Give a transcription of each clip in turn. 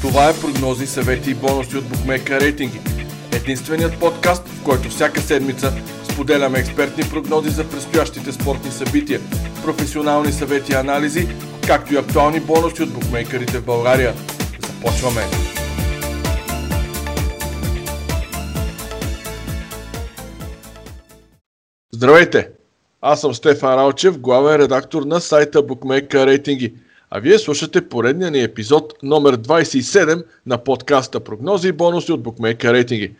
Това е прогнози, съвети и бонуси от Букмека рейтинги. Единственият подкаст, в който всяка седмица споделяме експертни прогнози за предстоящите спортни събития, професионални съвети и анализи, както и актуални бонуси от букмейкерите в България. Започваме! Здравейте! Аз съм Стефан Ралчев, главен редактор на сайта Bookmaker Рейтинги. А вие слушате поредния ни епизод номер 27 на подкаста Прогнози и бонуси от Bookmaker Рейтинги.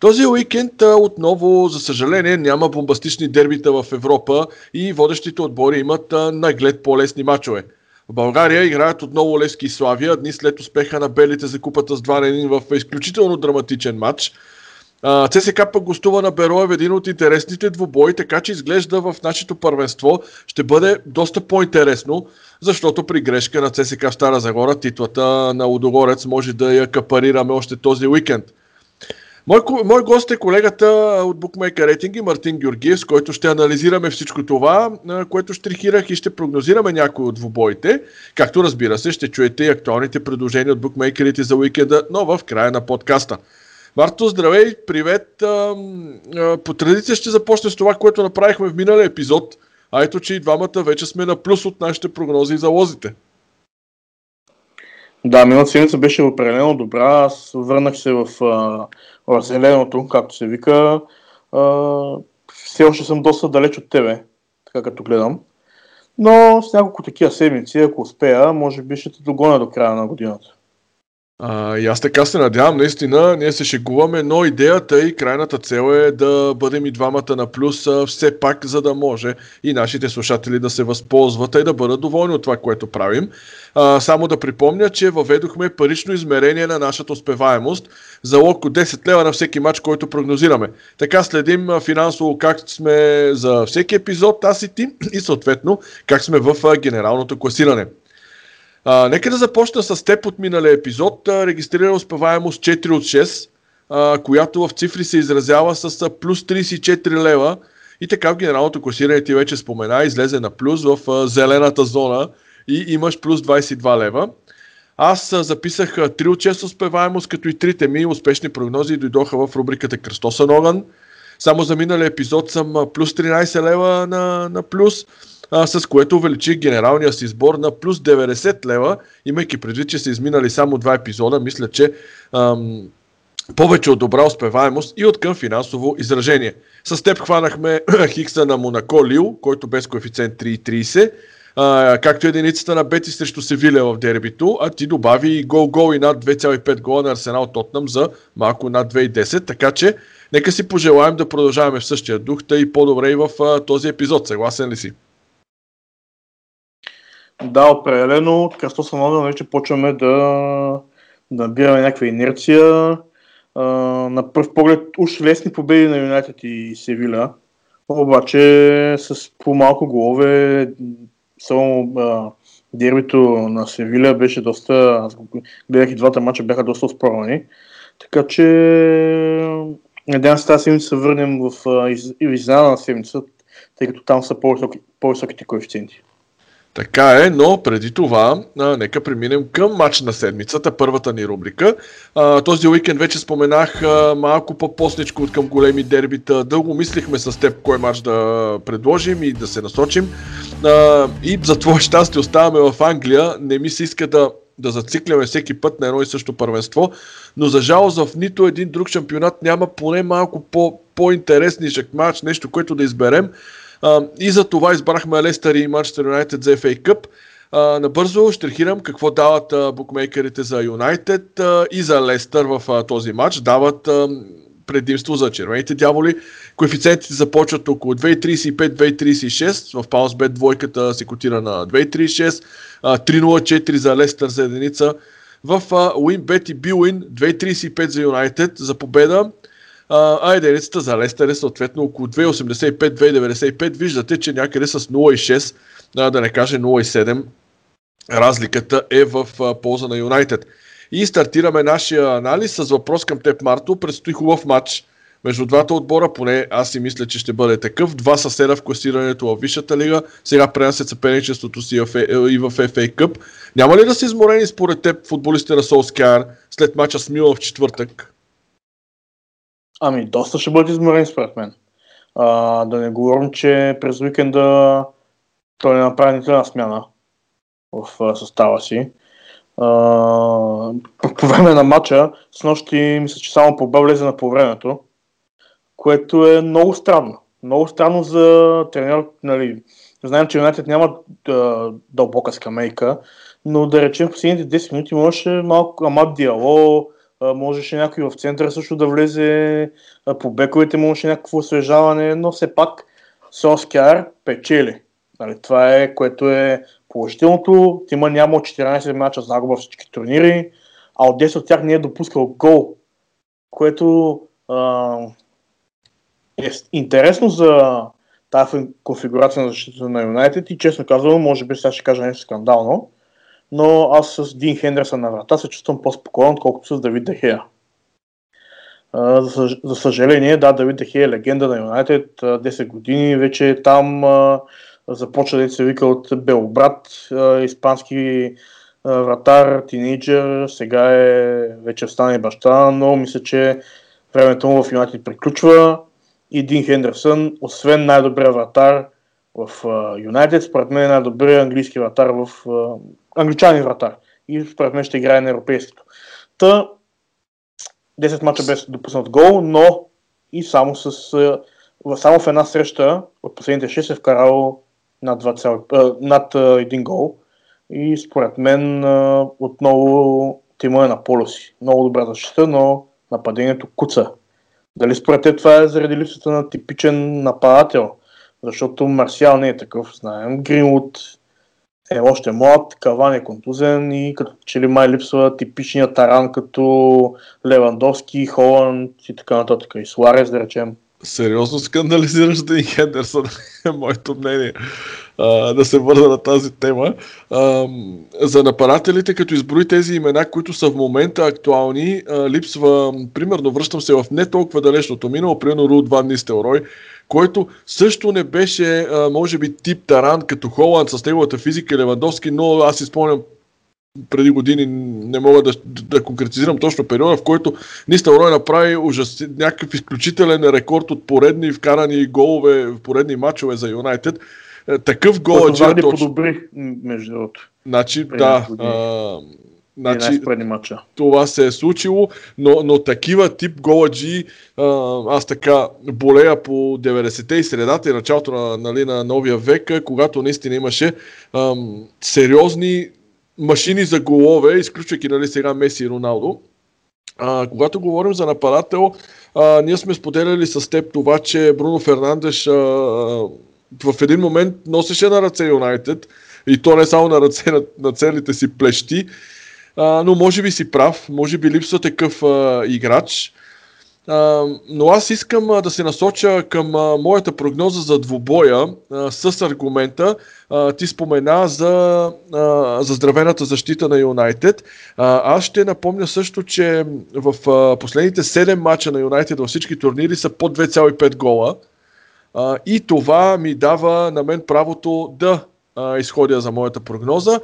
Този уикенд отново, за съжаление, няма бомбастични дербита в Европа и водещите отбори имат наглед по-лесни мачове. В България играят отново Левски и Славия, дни след успеха на белите за купата с 2 на 1 в изключително драматичен матч. ЦСК пък гостува на Бероев един от интересните двубои, така че изглежда в нашето първенство ще бъде доста по-интересно, защото при грешка на ЦСК в Стара Загора титлата на Удогорец може да я капарираме още този уикенд. Мой, мой гост е колегата от Bookmaker Рейтинги Мартин Георгиев, с който ще анализираме всичко това, което штрихирах и ще прогнозираме някои от двубоите. Както разбира се, ще чуете и актуалните предложения от букмейкерите за уикенда, но в края на подкаста. Марто, здравей, привет. По традиция ще започне с това, което направихме в миналия епизод, а ето, че и двамата вече сме на плюс от нашите прогнози за лозите. Да, миналата седмица беше определено добра. Аз върнах се в, в зеленото, както се вика. все още съм доста далеч от тебе, така като гледам. Но с няколко такива седмици, ако успея, може би ще те догоня до края на годината. А, и аз така се надявам, наистина, ние се шегуваме, но идеята и крайната цел е да бъдем и двамата на плюс все пак, за да може и нашите слушатели да се възползват и да бъдат доволни от това, което правим. А, само да припомня, че въведохме парично измерение на нашата успеваемост за локо 10 лева на всеки матч, който прогнозираме. Така следим финансово как сме за всеки епизод, аз и ти, и съответно как сме в генералното класиране. А, нека да започна с теб от миналия епизод. Регистрира успеваемост 4 от 6, а, която в цифри се изразява с плюс 34 лева. И така в генералното класиране ти вече спомена, излезе на плюс в а, зелената зона и имаш плюс 22 лева. Аз записах а, 3 от 6 успеваемост, като и трите ми успешни прогнози дойдоха в рубриката Кръстосен огън. Само за миналия епизод съм плюс 13 лева на, на плюс а, с което увеличи генералния си сбор на плюс 90 лева, имайки предвид, че са изминали само два епизода. Мисля, че ам, повече от добра успеваемост и от към финансово изражение. С теб хванахме Хикса на Монако Лил, който без коефициент 3,30, а, както единицата на Бети срещу Севиля в дербито, а ти добави и гол-гол и над 2,5 гола на Арсенал Тотнам за малко над 2,10, така че нека си пожелаем да продължаваме в същия дух, тъй по-добре и в а, този епизод. Съгласен ли си? Да, определено. Кръстоса на вече почваме да, набираме някаква инерция. А, на пръв поглед уж лесни победи на Юнайтед и Севиля, обаче с по-малко голове, само а, дербито на Севиля беше доста, аз гледах и двата мача бяха доста спорвани, така че надявам се тази седмица се върнем в изненада седмица, тъй като там са по-високи, по-високите коефициенти. Така е, но преди това, а, нека преминем към матч на седмицата, първата ни рубрика. А, този уикенд вече споменах а, малко по-посничко от към големи дербита. Дълго мислихме с теб кой матч да предложим и да се насочим. А, и за твое щастие оставаме в Англия. Не ми се иска да, да зацикляме всеки път на едно и също първенство, но за жалост в нито един друг шампионат няма поне малко по, по-интересничък матч, нещо, което да изберем и за това избрахме Лестър и Манчестър Юнайтед за FA Cup. Uh, набързо штрихирам какво дават uh, букмейкерите за Юнайтед и за Лестър в uh, този матч. Дават uh, предимство за червените дяволи. Коефициентите започват около 2.35-2.36. В Паунсбет двойката се котира на 2.36. Uh, 3.04 за Лестър за единица. В WinBet и BWin 2.35 за Юнайтед за победа а единицата за Лестър е съответно около 2,85-2,95. Виждате, че някъде с 0,6, да не каже 0,7, разликата е в полза на Юнайтед. И стартираме нашия анализ с въпрос към теб, Марто. Предстои хубав матч между двата отбора, поне аз си мисля, че ще бъде такъв. Два съседа в класирането в Висшата лига, сега пренасят съперничеството си и в FA Cup. Няма ли да са изморени според теб футболистите на Солскияр след мача с Мила в четвъртък? Ами, доста ще бъдат изморени според мен. А, да не говорим, че през уикенда той не направи нито една смяна в състава си. А, по време на матча, с нощи мисля, че само по влезе на по времето, което е много странно. Много странно за тренер, нали, знаем, че Юнайтед няма дълбока скамейка, но да речем в последните 10 минути можеше малко Амат Диало, можеше някой в центъра също да влезе, по бековете можеше някакво освежаване, но все пак Соскяр печели. Нали, това е, което е положителното. Тима няма 14 мача загуба всички турнири, а от 10 от тях не е допускал гол, което а, е интересно за тази конфигурация на защита на Юнайтед и честно казвам, може би сега ще кажа нещо скандално, но аз с Дин Хендерсън на врата се чувствам по-спокоен, отколкото с Давид Дехея. За, съжаление, да, Давид Дехея е легенда на Юнайтед, 10 години вече е там, започва да се вика от Белбрат, испански вратар, тинейджър, сега е вече стане баща, но мисля, че времето му в Юнайтед приключва. И Дин Хендерсън, освен най-добрия вратар в Юнайтед, според мен е най-добрият английски вратар в англичанин вратар. И според мен ще играе на европейското. Та 10 мача без допуснат гол, но и само с само в една среща от последните 6 е вкарал над, 2, над 1 гол. И според мен отново тима е на поло си. Много добра защита, но нападението куца. Дали според те това е заради липсата на типичен нападател? Защото Марсиал не е такъв, знаем. Гринвуд е още млад, Каван е контузен и като че ли май липсва типичният таран като Левандовски, Холанд и така нататък. И Суарес, да речем сериозно скандализираш Дин Хендерсън, е моето мнение, а, да се върна на тази тема. А, за нападателите, като изброи тези имена, които са в момента актуални, а, липсва, примерно, връщам се в не толкова далечното минало, примерно Рул Ван Нистелрой, който също не беше, а, може би, тип Таран, като Холанд с неговата физика и Левандовски, но аз си спомням преди години не мога да, да конкретизирам точно периода, в който Нистел Рой направи ужас, някакъв изключителен рекорд от поредни вкарани голове в поредни матчове за Юнайтед. Е, такъв гол е точно. подобри, между другото. Значи, да. А, Значи, това се е случило, но, но такива тип голаджи, аз така болея по 90-те и средата и началото на, нали, на новия век, когато наистина имаше ам, сериозни машини за голове, изключвайки нали, сега Меси и Роналдо. А, когато говорим за нападател, а, ние сме споделяли с теб това, че Бруно Фернандеш а, в един момент носеше на ръце Юнайтед и то не само на ръце, на, на целите си плещи, а, но може би си прав, може би липсва такъв а, играч. А, но аз искам а, да се насоча към а, моята прогноза за двубоя а, с аргумента. А, ти спомена за, а, за здравената защита на Юнайтед. Аз ще напомня също, че в а, последните 7 мача на Юнайтед във всички турнири са по 2,5 гола. А, и това ми дава на мен правото да а, изходя за моята прогноза.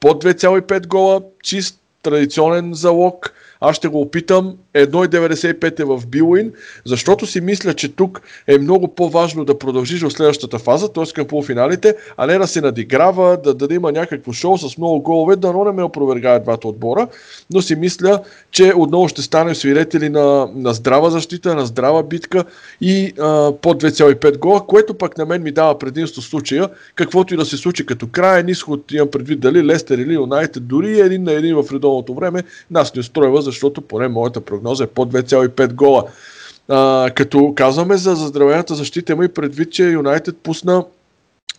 Под 2,5 гола, чист традиционен залог аз ще го опитам. 1,95 е в Билуин, защото си мисля, че тук е много по-важно да продължиш в следващата фаза, т.е. към полуфиналите, а не да се надиграва, да, да, да има някакво шоу с много голове, да не ме опровергае двата отбора, но си мисля, че отново ще станем свидетели на, на здрава защита, на здрава битка и а, под 2,5 гола, което пък на мен ми дава предимство в случая, каквото и да се случи като краен изход, имам предвид дали Лестер или Юнайтед, дори един на един в редовното време, нас не устройва, защото поне моята прогноза е по 2,5 гола. А, като казваме за заздравената защита, има и предвид, че Юнайтед пусна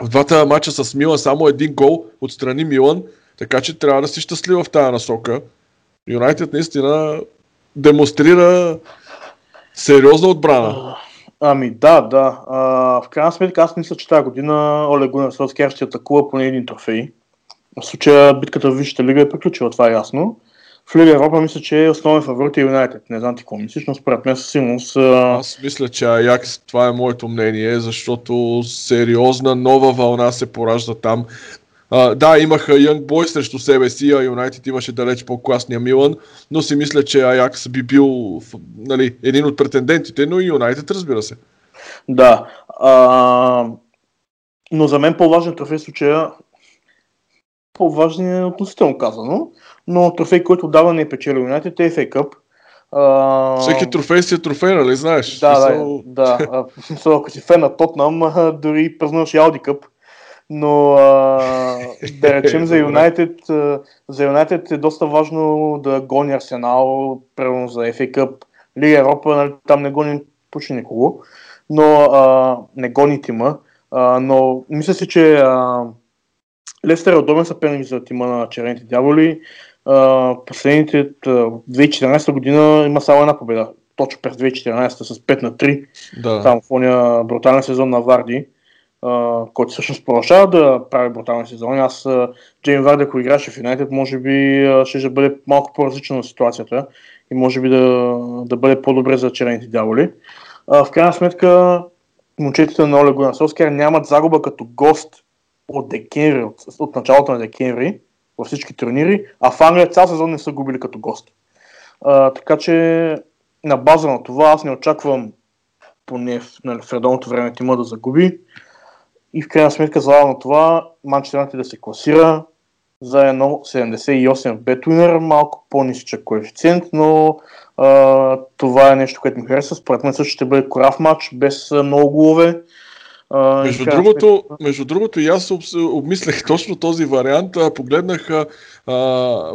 в двата мача с Милан само един гол от страни Милан, така че трябва да си щастлив в тази насока. Юнайтед наистина демонстрира сериозна отбрана. Ами да, да. А, в крайна сметка аз мисля, че тази година Олег Гунер Солскияр ще атакува поне един трофей. В случая битката в Висшата лига е приключила, това е ясно. В Лига Европа мисля, че е основен фаворит е Юнайтед. Не знам ти какво мислиш, но според мен със сигурност... Аз мисля, че Аякс, това е моето мнение, защото сериозна нова вълна се поражда там. Uh, да, имаха Young Boy срещу себе си, а Юнайтед имаше далеч по-класния Милан, но си мисля, че Аякс би бил нали, един от претендентите, но и Юнайтед, разбира се. Да. А, но за мен по-важен трофей случая, по-важен е относително казано, но трофей, който дава не е печели Юнайтед е FA Cup. А... Всеки трофей си е трофей, нали знаеш? Да, смисъл... да, да. смисъл, ако си фен на Тотнам, дори празнуваш и Ауди Къп. Но а, да речем за Юнайтед, за Юнайтед е доста важно да гони Арсенал, примерно за FA Cup, Лига Европа, нали, там не гони почти никого, но а, не гони тима, а, но мисля си, че а, Лестер е удобен съперник за тима на червените дяволи. А, последните 2014 година има само една победа. Точно през 2014 с 5 на 3. Да. Там в ония брутален сезон на Варди, а, който всъщност продължава да прави брутални сезони. Аз Джейн Варди, ако играше в Юнайтед, може би ще, ще бъде малко по-различна на ситуацията и може би да, да бъде по-добре за червените дяволи. А, в крайна сметка, момчетите на Оле Гуна Солскер нямат загуба като гост от декември, от, от началото на декември във всички турнири, а в Англия цял сезон не са губили като гост. А, така че на база на това аз не очаквам поне в, нали, в редовното време тима да загуби. И в крайна сметка, за на това, Манчестър да се класира за 1,78 в Бетуинер, малко по-нисичък коефициент, но а, това е нещо, което ми харесва. Според мен също ще бъде корав матч, без много голове. А, между, другото, между другото, и аз обмислях точно този вариант. Погледнах а,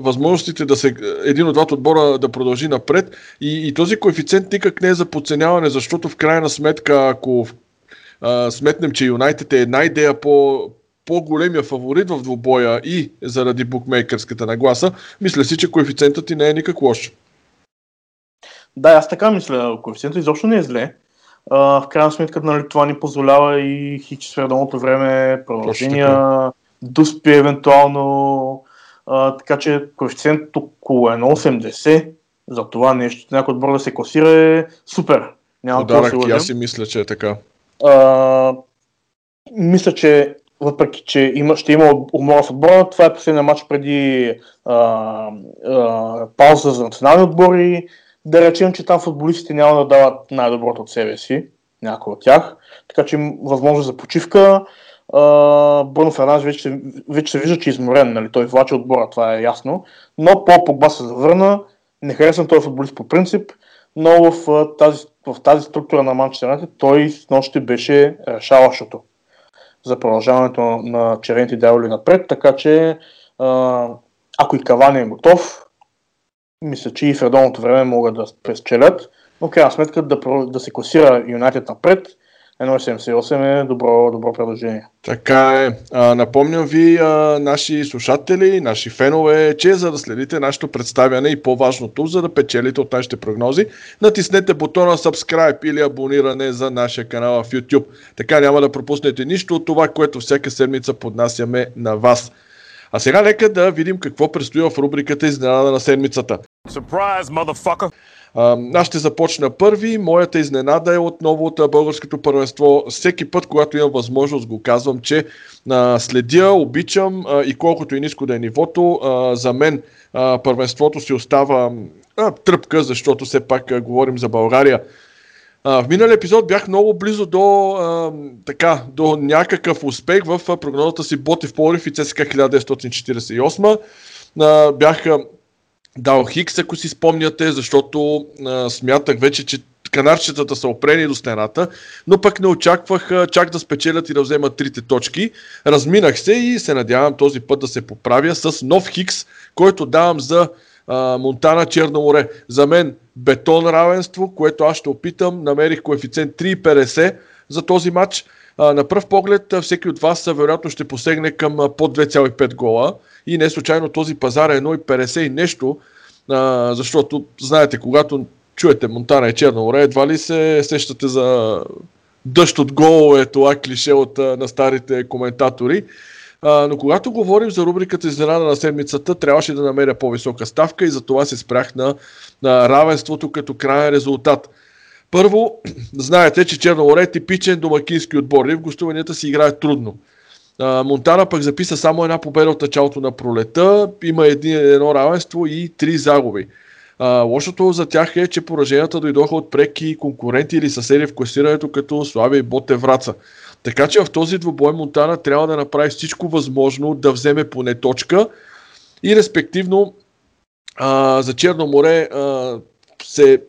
възможностите да се един от двата отбора да продължи напред и, и този коефициент никак не е за подценяване, защото в крайна сметка, ако а, сметнем, че Юнайтед е една идея по, по-големия фаворит в двубоя и заради букмейкърската нагласа, мисля си, че коефициентът ти не е никак лош. Да, аз така мисля. Коефициентът изобщо не е зле. В крайна сметка нали, това ни позволява и хич в редовното време, продължения, дуспи евентуално, uh, така че коефициент около 1,80 за това нещо, някой отбор да се класира е супер. Няма Подарък, да се аз си мисля, че е така. Uh, мисля, че въпреки, че има, ще има умора в отбора, това е последния матч преди uh, uh, пауза за национални отбори да речем, че там футболистите няма да дават най-доброто от себе си, някой от тях, така че им възможност за почивка. Бърно Фернандес вече, вече се вижда, че е изморен, нали? той влачи отбора, това е ясно, но по Погба се завърна, не харесвам този футболист по принцип, но в тази, в тази структура на Манчестър той с нощи беше решаващото за продължаването на червените дяволи напред, така че ако и Кавани е готов, мисля, че и в редовното време могат да спечелят, но крайна сметка да, да се класира Юнайтед напред, 1.78 е добро, добро предложение. Така е. А, напомням ви, а, наши слушатели, наши фенове, че за да следите нашето представяне и по-важното, за да печелите от нашите прогнози, натиснете бутона subscribe или абониране за нашия канал в YouTube. Така няма да пропуснете нищо от това, което всяка седмица поднасяме на вас. А сега нека да видим какво предстои в рубриката Изненада на седмицата. Surprise, motherfucker! Аз ще започна първи. Моята изненада е отново от българското първенство. Всеки път, когато имам възможност, го казвам, че а, следя, обичам а, и колкото и ниско да е нивото, а, за мен първенството си остава тръпка, защото все пак говорим за България. В миналия епизод бях много близо до, а, така, до някакъв успех в прогнозата си Ботев Полив и ЦСК 1948. А, бях дал Хикс, ако си спомняте, защото а, смятах вече, че канарчетата са опрени до стената, но пък не очаквах а, чак да спечелят и да вземат трите точки. Разминах се и се надявам този път да се поправя с нов Хикс, който давам за Монтана Черно море. За мен бетон равенство, което аз ще опитам. Намерих коефициент 3,50 за този матч. А, на пръв поглед всеки от вас вероятно ще посегне към под 2,5 гола и не случайно този пазар е 1,50 и нещо, а, защото знаете, когато чуете Монтана и Черно море, едва ли се сещате за дъжд от голове, това клише от, на старите коментатори. А, но когато говорим за рубриката Изненада на седмицата, трябваше да намеря по-висока ставка и за това се спрях на, на равенството като крайен резултат. Първо, знаете, че Черноморе е типичен домакински отбор и в гостуванията си играе трудно. Монтана пък записа само една победа от началото на пролета, има един, едно равенство и три загуби. А, лошото за тях е, че пораженията дойдоха от преки конкуренти или съседи в класирането, като Славия и Боте Враца. Така че в този двубой Монтана трябва да направи всичко възможно да вземе поне точка и респективно а, за Черно море а, се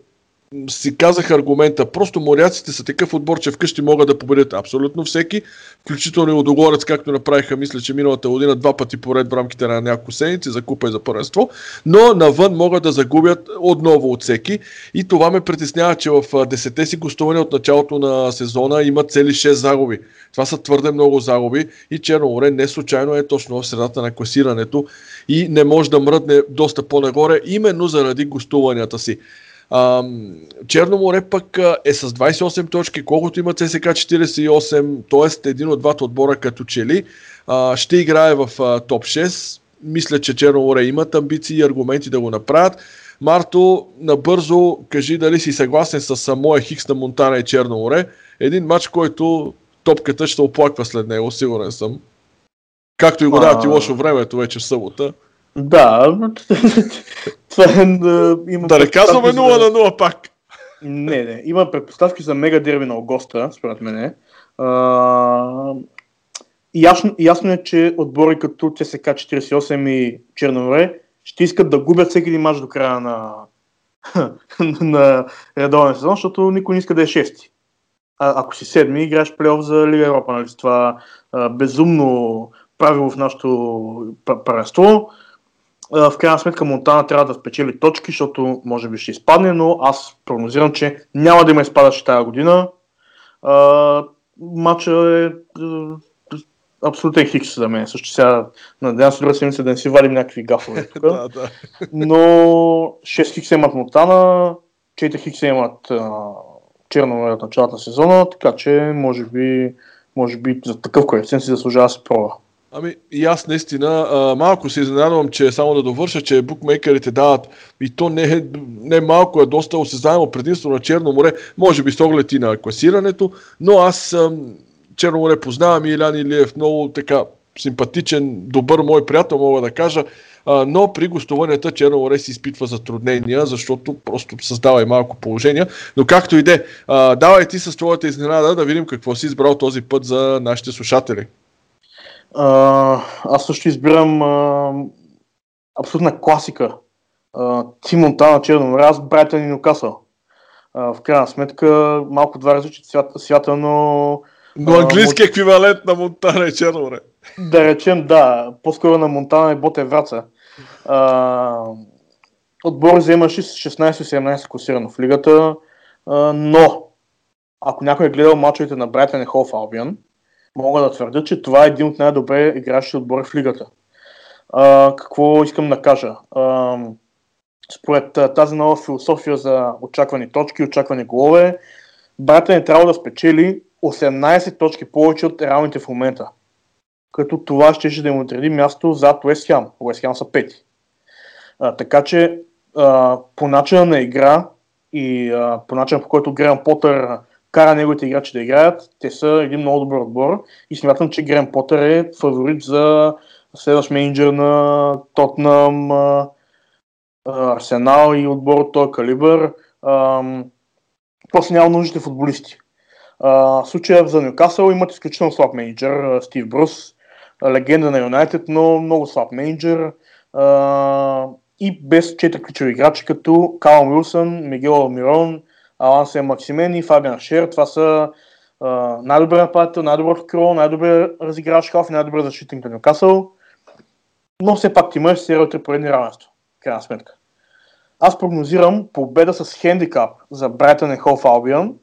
си казах аргумента. Просто моряците са такъв отбор, че вкъщи могат да победят абсолютно всеки, включително и Лодогорец, както направиха, мисля, че миналата година два пъти поред в рамките на няколко седмици за купа и за първенство, но навън могат да загубят отново от всеки и това ме притеснява, че в десете си гостувания от началото на сезона имат цели 6 загуби. Това са твърде много загуби и Черноморе не случайно е точно в средата на класирането и не може да мръдне доста по-нагоре, именно заради гостуванията си. Черно море пък е с 28 точки, колкото има ЦСК 48, т.е. един от двата отбора като чели. Ще играе в топ 6. Мисля, че Черно море имат амбиции и аргументи да го направят. Марто, набързо кажи дали си съгласен с моя хикс на Монтана и Черно море. Един матч, който топката ще оплаква след него, сигурен съм. Както и го дават и лошо времето вече в събота. Да, това е, има да не казваме 0 на 0 пак. Не, не, има предпоставки за мега дерби на Огоста, според мен. ясно, ясно е, че отбори като ЦСК 48 и Черноморе ще искат да губят всеки един мач до края на, на редовен сезон, защото никой не иска да е шести. А, ако си седми, играеш плейоф за Лига Европа, нали? Това а, безумно правило в нашото първенство в крайна сметка Монтана трябва да спечели точки, защото може би ще изпадне, но аз прогнозирам, че няма да има изпадащи тази година. матча е, е абсолютен хикс за мен. Също сега надявам се друга седмица да не си вадим някакви гафове тук. Но 6 хикса имат Монтана, 4 хикса имат Черно от началото на сезона, така че може би, може би за такъв коефициент си заслужава да се пробва. Ами и аз наистина а, малко се изненадвам, че само да довърша, че букмейкерите дават и то не не малко, е доста осезаемо предимство на Черно море, може би с оглед и на класирането, но аз а, Черно море познавам и Илян Илиев много така симпатичен, добър мой приятел, мога да кажа, а, но при гостуванията Черно море си изпитва затруднения, защото просто създава и малко положения. Но както и де, давай ти с твоята изненада да видим какво си избрал този път за нашите слушатели. А, аз също избирам а, абсолютна класика. Ти Монтана Черно аз Брайтън и Нюкасъл. в крайна сметка малко два различни свята, свята но... Но английски еквивалент на Монтана и Черно Да речем, да. По-скоро на Монтана и Боте Враца. А, отбор вземаше с 16-17 класирано в лигата, а, но ако някой е гледал мачовете на Брайтън и Холф Албион, мога да твърдя, че това е един от най-добре игращи отбори в лигата. А, какво искам да кажа? А, според тази нова философия за очаквани точки, очаквани голове, Брайтън е трябва да спечели 18 точки повече от реалните в момента. Като това ще, ще да им отреди място зад Уест Хем. Уест Хем са пети. А, така че а, по начина на игра и а, по начина по който Грем Потър кара неговите играчи да играят. Те са един много добър отбор и смятам, че Грен Потър е фаворит за следващ менеджер на Тотнам, Арсенал и отбор от този калибър. Просто няма нужните футболисти. В случая за Ньюкасъл имат изключително слаб менеджер, Стив Брус, легенда на Юнайтед, но много слаб менеджер и без четири ключови играчи, като Калм Уилсън, Мигел Мирон, Алан Максимен и Фабиан Шер. Това са най-добрият нападател, най-добър крило, най-добър разиграващ халф и най-добър защитник на Нюкасъл. Но все пак ти имаш серия от три поредни равенства. Крайна сметка. Аз прогнозирам победа с хендикап за Брайтън и Холф Албион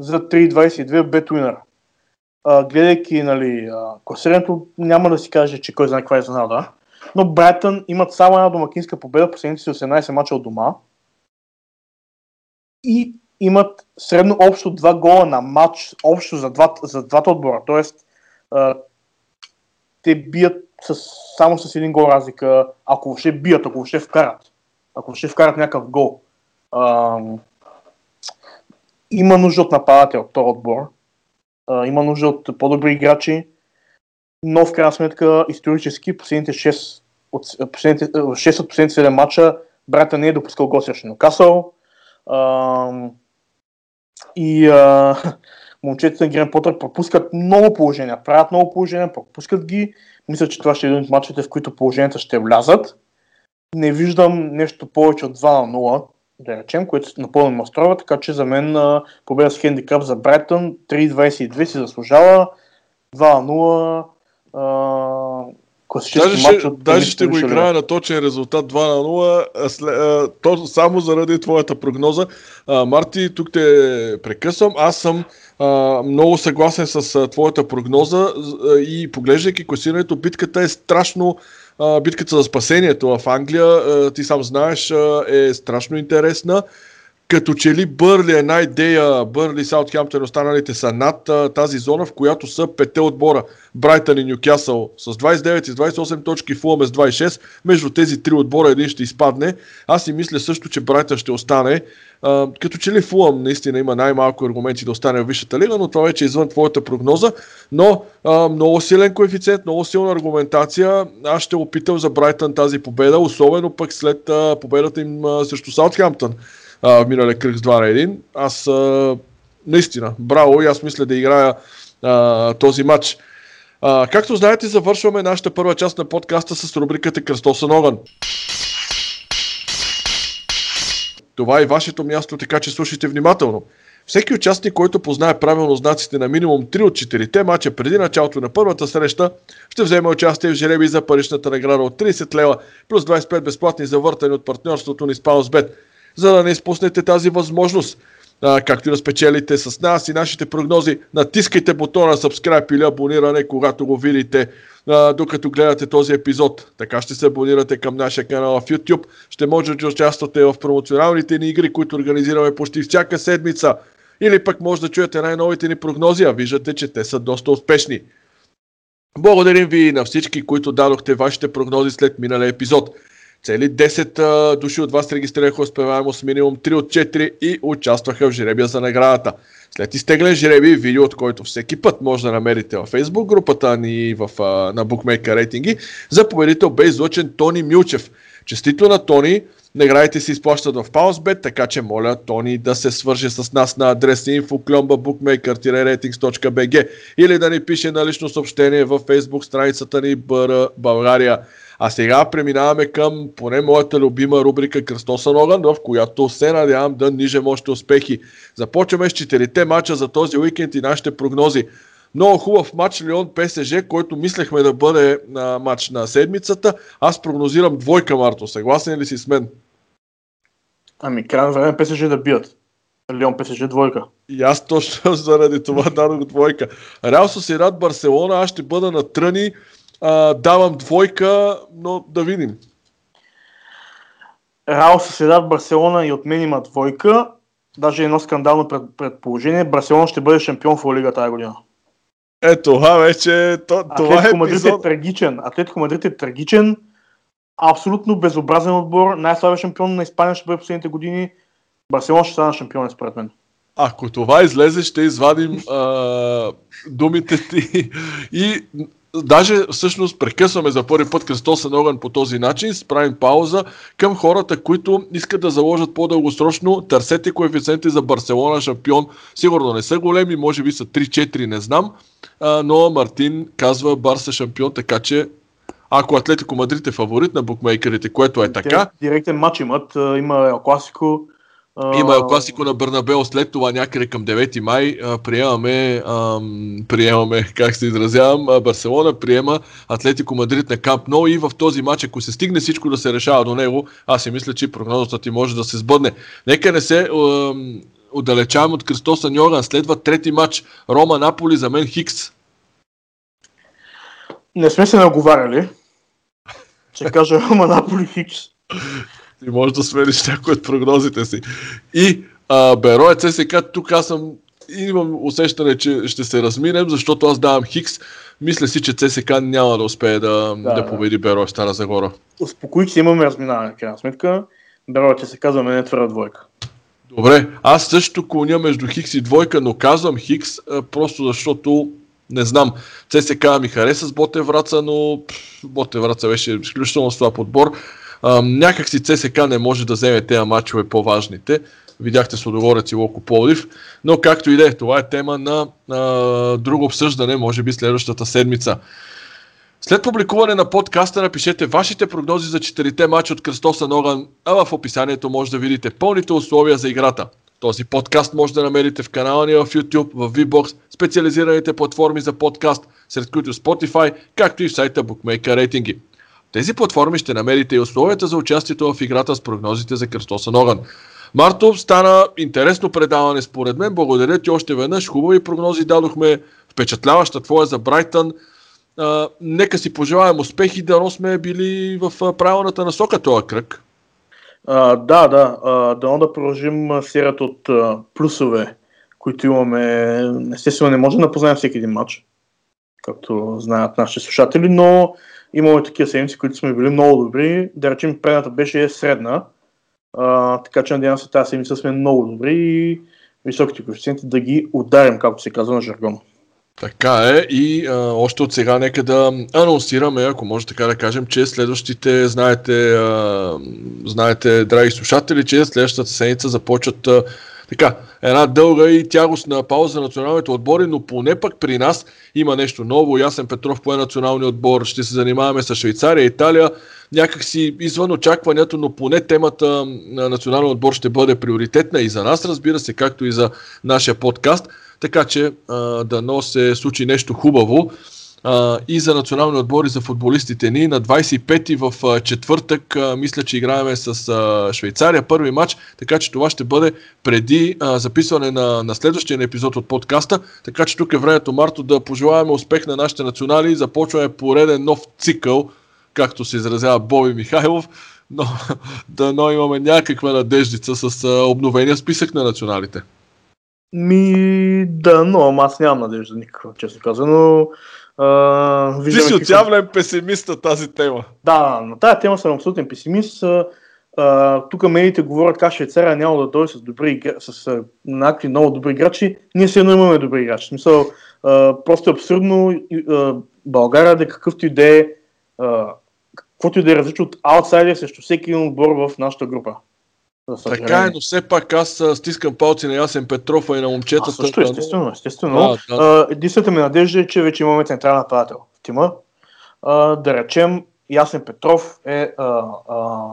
за 3.22 Бетуинър. гледайки нали, класирането, няма да си каже, че кой знае каква е занада. Но Брайтън имат само една домакинска победа последните си 18 мача от дома. И имат средно общо два гола на матч, общо за, два, за двата отбора. Тоест, те бият с, само с един гол разлика, ако въобще бият, ако въобще вкарат. Ако въобще вкарат някакъв гол. А, има нужда от нападател, този отбор. А, има нужда от по-добри играчи, но в крайна сметка исторически последните 6 от, последните, 6 от последните 7 мача брата не е допускал гол срещу Нюкасъл. И а, момчетите на Грен Потър пропускат много положения, правят много положения, пропускат ги. Мисля, че това ще е един от мачовете, в които положенията ще влязат. Не виждам нещо повече от 2 на 0, да речем, което напълно ме струва, така че за мен победа с хендикап за Брайтън 3-22 си заслужава. 2 на 0 Даже ще, от даже ще го играя на точен резултат 2 на 0, а след, а, то, само заради твоята прогноза. А, Марти, тук те прекъсвам. Аз съм а, много съгласен с а, твоята прогноза а, и поглеждайки класирането, битката е страшно битката за спасението в Англия, ти сам знаеш, е страшно интересна като че ли Бърли, една идея, Бърли, Саутхемптън и останалите са над а, тази зона, в която са пете отбора. Брайтън и Нюкасъл с 29 и с 28 точки, Фулъм с 26. Между тези три отбора един ще изпадне. Аз си мисля също, че Брайтън ще остане. А, като че ли Фулъм наистина има най-малко аргументи да остане в Висшата лига, но това вече е извън твоята прогноза. Но а, много силен коефициент, много силна аргументация. Аз ще опитам за Брайтън тази победа, особено пък след а, победата им а, срещу Саутхемптън в миналия кръг с 2 на 1. Аз а, наистина, браво и аз мисля да играя а, този матч. А, както знаете, завършваме нашата първа част на подкаста с рубриката Кръстосен огън. Това е вашето място, така че слушайте внимателно. Всеки участник, който познае правилно знаците на минимум 3 от 4 мача преди началото на първата среща, ще вземе участие в жреби за паричната награда от 30 лева плюс 25 безплатни завъртани от партньорството ни с PounceBet за да не изпуснете тази възможност. А, както и да спечелите с нас и нашите прогнози, натискайте бутона subscribe или абониране, когато го видите, а, докато гледате този епизод. Така ще се абонирате към нашия канал в YouTube. Ще можете да участвате в промоционалните ни игри, които организираме почти всяка седмица. Или пък може да чуете най-новите ни прогнози, а виждате, че те са доста успешни. Благодарим ви на всички, които дадохте вашите прогнози след миналия епизод. Цели 10 а, души от вас регистрираха успеваемо с минимум 3 от 4 и участваха в жребия за наградата. След изтеглен жреби, видео от който всеки път може да намерите във Facebook групата ни в, на Bookmaker рейтинги, за победител бе излъчен Тони Милчев. Честито на Тони, наградите се изплащат в PounceBet, така че моля Тони да се свърже с нас на адрес info.bookmaker-ratings.bg или да ни пише на лично съобщение във Facebook страницата ни БР България. А сега преминаваме към поне моята любима рубрика Кръстосан огън, в която се надявам да нижем още успехи. Започваме с четирите мача за този уикенд и нашите прогнози. Много хубав матч Леон ПСЖ, който мислехме да бъде на матч на седмицата. Аз прогнозирам двойка, Марто. Съгласен ли си с мен? Ами, крайно време ПСЖ да бият. Леон ПСЖ двойка. И аз точно заради това дадох двойка. Реал Сосират Барселона, аз ще бъда на тръни а, давам двойка, но да видим. Рао Соседат Барселона и от мен има двойка. Даже едно скандално пред, предположение. Барселона ще бъде шампион в Лига тази година. Е, това вече... То, това Атлетико е Мадрид е трагичен. Атлетико Мадрид е трагичен. Абсолютно безобразен отбор. Най-слабия шампион на Испания ще бъде последните години. Барселона ще стане шампион, според мен. Ако това излезе, ще извадим а, думите ти и даже всъщност прекъсваме за първи път кръстосен огън по този начин, справим пауза към хората, които искат да заложат по-дългосрочно. Търсете коефициенти за Барселона шампион. Сигурно не са големи, може би са 3-4, не знам. А, но Мартин казва Барса шампион, така че ако Атлетико Мадрид е фаворит на букмейкерите, което е така. Директен матч имат, има класико. Има uh... класико на Бърнабел след това някъде към 9 май. приемаме, ам, приемаме, как се изразявам, Барселона приема Атлетико Мадрид на Камп Но и в този матч, ако се стигне всичко да се решава до него, аз си мисля, че прогнозата ти може да се сбъдне. Нека не се ам, отдалечавам от Кристоса Ньоран. Следва трети матч. Рома Наполи за мен Хикс. Не сме се наговаряли. Ще кажа Рома Наполи Хикс. Ти можеш да смениш някои от прогнозите си. И а, Беро е ЦСК, тук аз съм имам усещане, че ще се разминем, защото аз давам Хикс. Мисля си, че ЦСК няма да успее да, да, да победи Беро в Стара Загора. Успокой, че имаме разминаване, в крайна сметка. Беро, че се казва мене твърда двойка. Добре, аз също клоня между Хикс и двойка, но казвам Хикс просто защото не знам. ЦСК ми хареса с Боте Враца, но Боте Враца беше изключително слаб отбор. Някак си ЦСК не може да вземе тези матчове по-важните. Видяхте Содогорец и Локо Полив. Но както и да е, това е тема на а, друго обсъждане, може би следващата седмица. След публикуване на подкаста напишете вашите прогнози за четирите матча от Кръстоса Ноган, а в описанието може да видите пълните условия за играта. Този подкаст може да намерите в канала ни в YouTube, в VBOX, специализираните платформи за подкаст, сред които Spotify, както и в сайта Bookmaker Рейтинги. Тези платформи ще намерите и условията за участието в играта с прогнозите за Кръстоса Ноган. Марто, стана интересно предаване според мен. Благодаря ти още веднъж. Хубави прогнози дадохме. Впечатляваща твоя за Брайтън. А, нека си пожелаем успехи, да сме били в правилната насока този кръг. А, да, да. А, дано да продължим серията от а, плюсове, които имаме. Естествено, не може да напознаем всеки един матч, както знаят нашите слушатели, но имаме такива седмици, които сме били много добри. Да речем, предната беше средна, а, така че надявам се тази седмица сме много добри и високите коефициенти да ги ударим, както се казва на жаргон. Така е и а, още от сега нека да анонсираме, ако може така да кажем, че следващите, знаете, а, знаете, драги слушатели, че следващата седмица започват а, така, една дълга и тягостна пауза за националните отбори, но поне пък при нас има нещо ново. Ясен Петров по националния отбор. Ще се занимаваме с Швейцария, Италия. Някакси извън очакването, но поне темата на националния отбор ще бъде приоритетна и за нас, разбира се, както и за нашия подкаст. Така че дано се случи нещо хубаво а, и за национални отбори за футболистите ни. На 25-ти в а, четвъртък а, мисля, че играеме с а, Швейцария първи матч, така че това ще бъде преди а, записване на, на следващия епизод от подкаста. Така че тук е времето, Марто, да пожелаваме успех на нашите национали. Започваме пореден нов цикъл, както се изразява Боби Михайлов но да но имаме някаква надеждица с а, обновения списък на националите. Ми, да, но аз нямам надежда никаква, често казано. Uh, Ти си отявлен песимист на тази тема. Да, на тази тема съм абсолютен песимист. Uh, тук медиите говорят как Швейцария няма да дойде с, добри, с uh, някакви много добри играчи. Ние си едно имаме добри играчи. В смисъл, uh, просто е абсурдно uh, България да е какъвто и да е, uh, каквото и да е различно от аутсайдер срещу всеки един отбор в нашата група. Така е, но все пак аз стискам палци на Ясен Петров и на момчетата. А, също, естествено, естествено. Да, да. единствената ми надежда е, че вече имаме централен нападател в тима. А, да речем, Ясен Петров е а, а,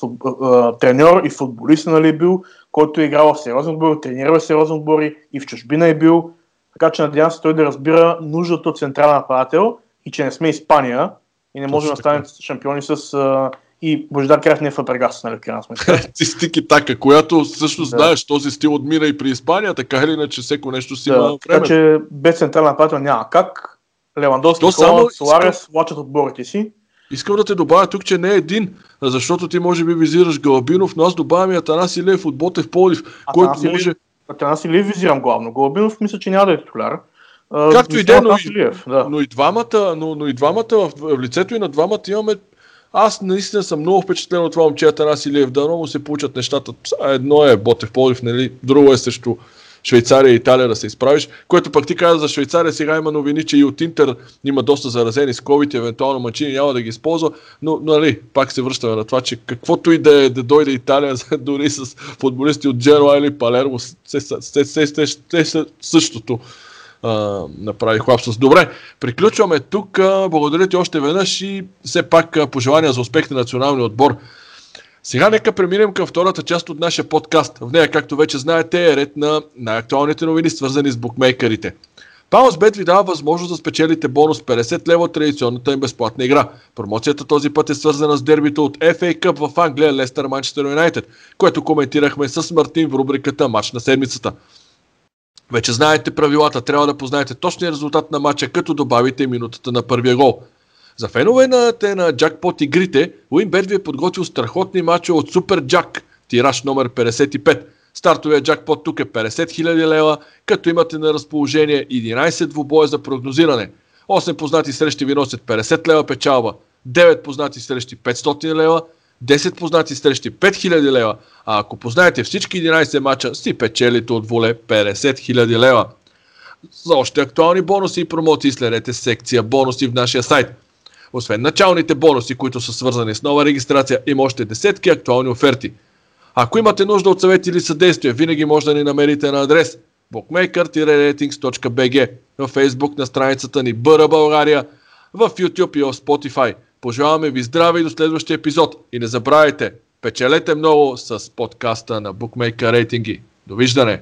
фут, а, треньор и футболист нали, е бил, който е играл в сериозен отбор, тренира в сериозен отбори и в чужбина е бил. Така че надявам се той да разбира нуждата от централен нападател и че не сме Испания и не можем да станем шампиони с а, и Божидар не е Фабрегас, нали, в крайна. Ти стики така, която също да. знаеш, този стил отмира и при Испания, така или иначе всеко нещо си да, има време. Така че без централна нападател няма как. Левандовски, То само... Соларес лачат отборите си. Искам да те добавя тук, че не е един, защото ти може би визираш Галабинов, но аз добавям и Атанас Илев от Ботев Полив, който може... Атанас Илев визирам главно. Галабинов мисля, че няма да е титуляр. Както и да, но, и, да. но, и двамата, но, но и двамата в, в лицето и на двамата имаме аз наистина съм много впечатлен от това момче Атанас Илиев. Дано му се получат нещата. Едно е Ботев Полив, нали? друго е срещу Швейцария и Италия да се изправиш, което пък ти каза за Швейцария, сега има новини, че и от Интер има доста заразени с COVID, евентуално Мачини няма да ги използва, но нали, пак се връщаме на това, че каквото и да, е, да дойде Италия, дори с футболисти от Джероа или Палермо, се същото а, направих лапсус. Добре, приключваме тук. Благодаря ти още веднъж и все пак пожелания за успех на националния отбор. Сега нека преминем към втората част от нашия подкаст. В нея, както вече знаете, е ред на най-актуалните новини, свързани с букмейкерите. Паунсбет ви дава възможност да спечелите бонус 50 лева от традиционната им безплатна игра. Промоцията този път е свързана с дербито от FA Cup в Англия Лестър Манчестър Юнайтед, което коментирахме с Мартин в рубриката Матч на седмицата. Вече знаете правилата, трябва да познаете точния резултат на матча, като добавите минутата на първия гол. За фенове на, те на джакпот игрите, Уинбет ви е подготвил страхотни матча от Супер Джак, тираж номер 55. Стартовия джакпот тук е 50 000 лева, като имате на разположение 11 двубоя за прогнозиране. 8 познати срещи ви носят 50 лева печалба, 9 познати срещи 500 лева, 10 познати срещи 5000 лева, а ако познаете всички 11 мача, си печелите от воле 50 000 лева. За още актуални бонуси и промоции следете секция бонуси в нашия сайт. Освен началните бонуси, които са свързани с нова регистрация, има още десетки актуални оферти. Ако имате нужда от съвети или съдействие, винаги може да ни намерите на адрес bookmaker-ratings.bg, във Facebook на страницата ни Бъра България, в YouTube и в Spotify. Пожелаваме ви здраве и до следващия епизод. И не забравяйте, печелете много с подкаста на Bookmaker Рейтинги. Довиждане!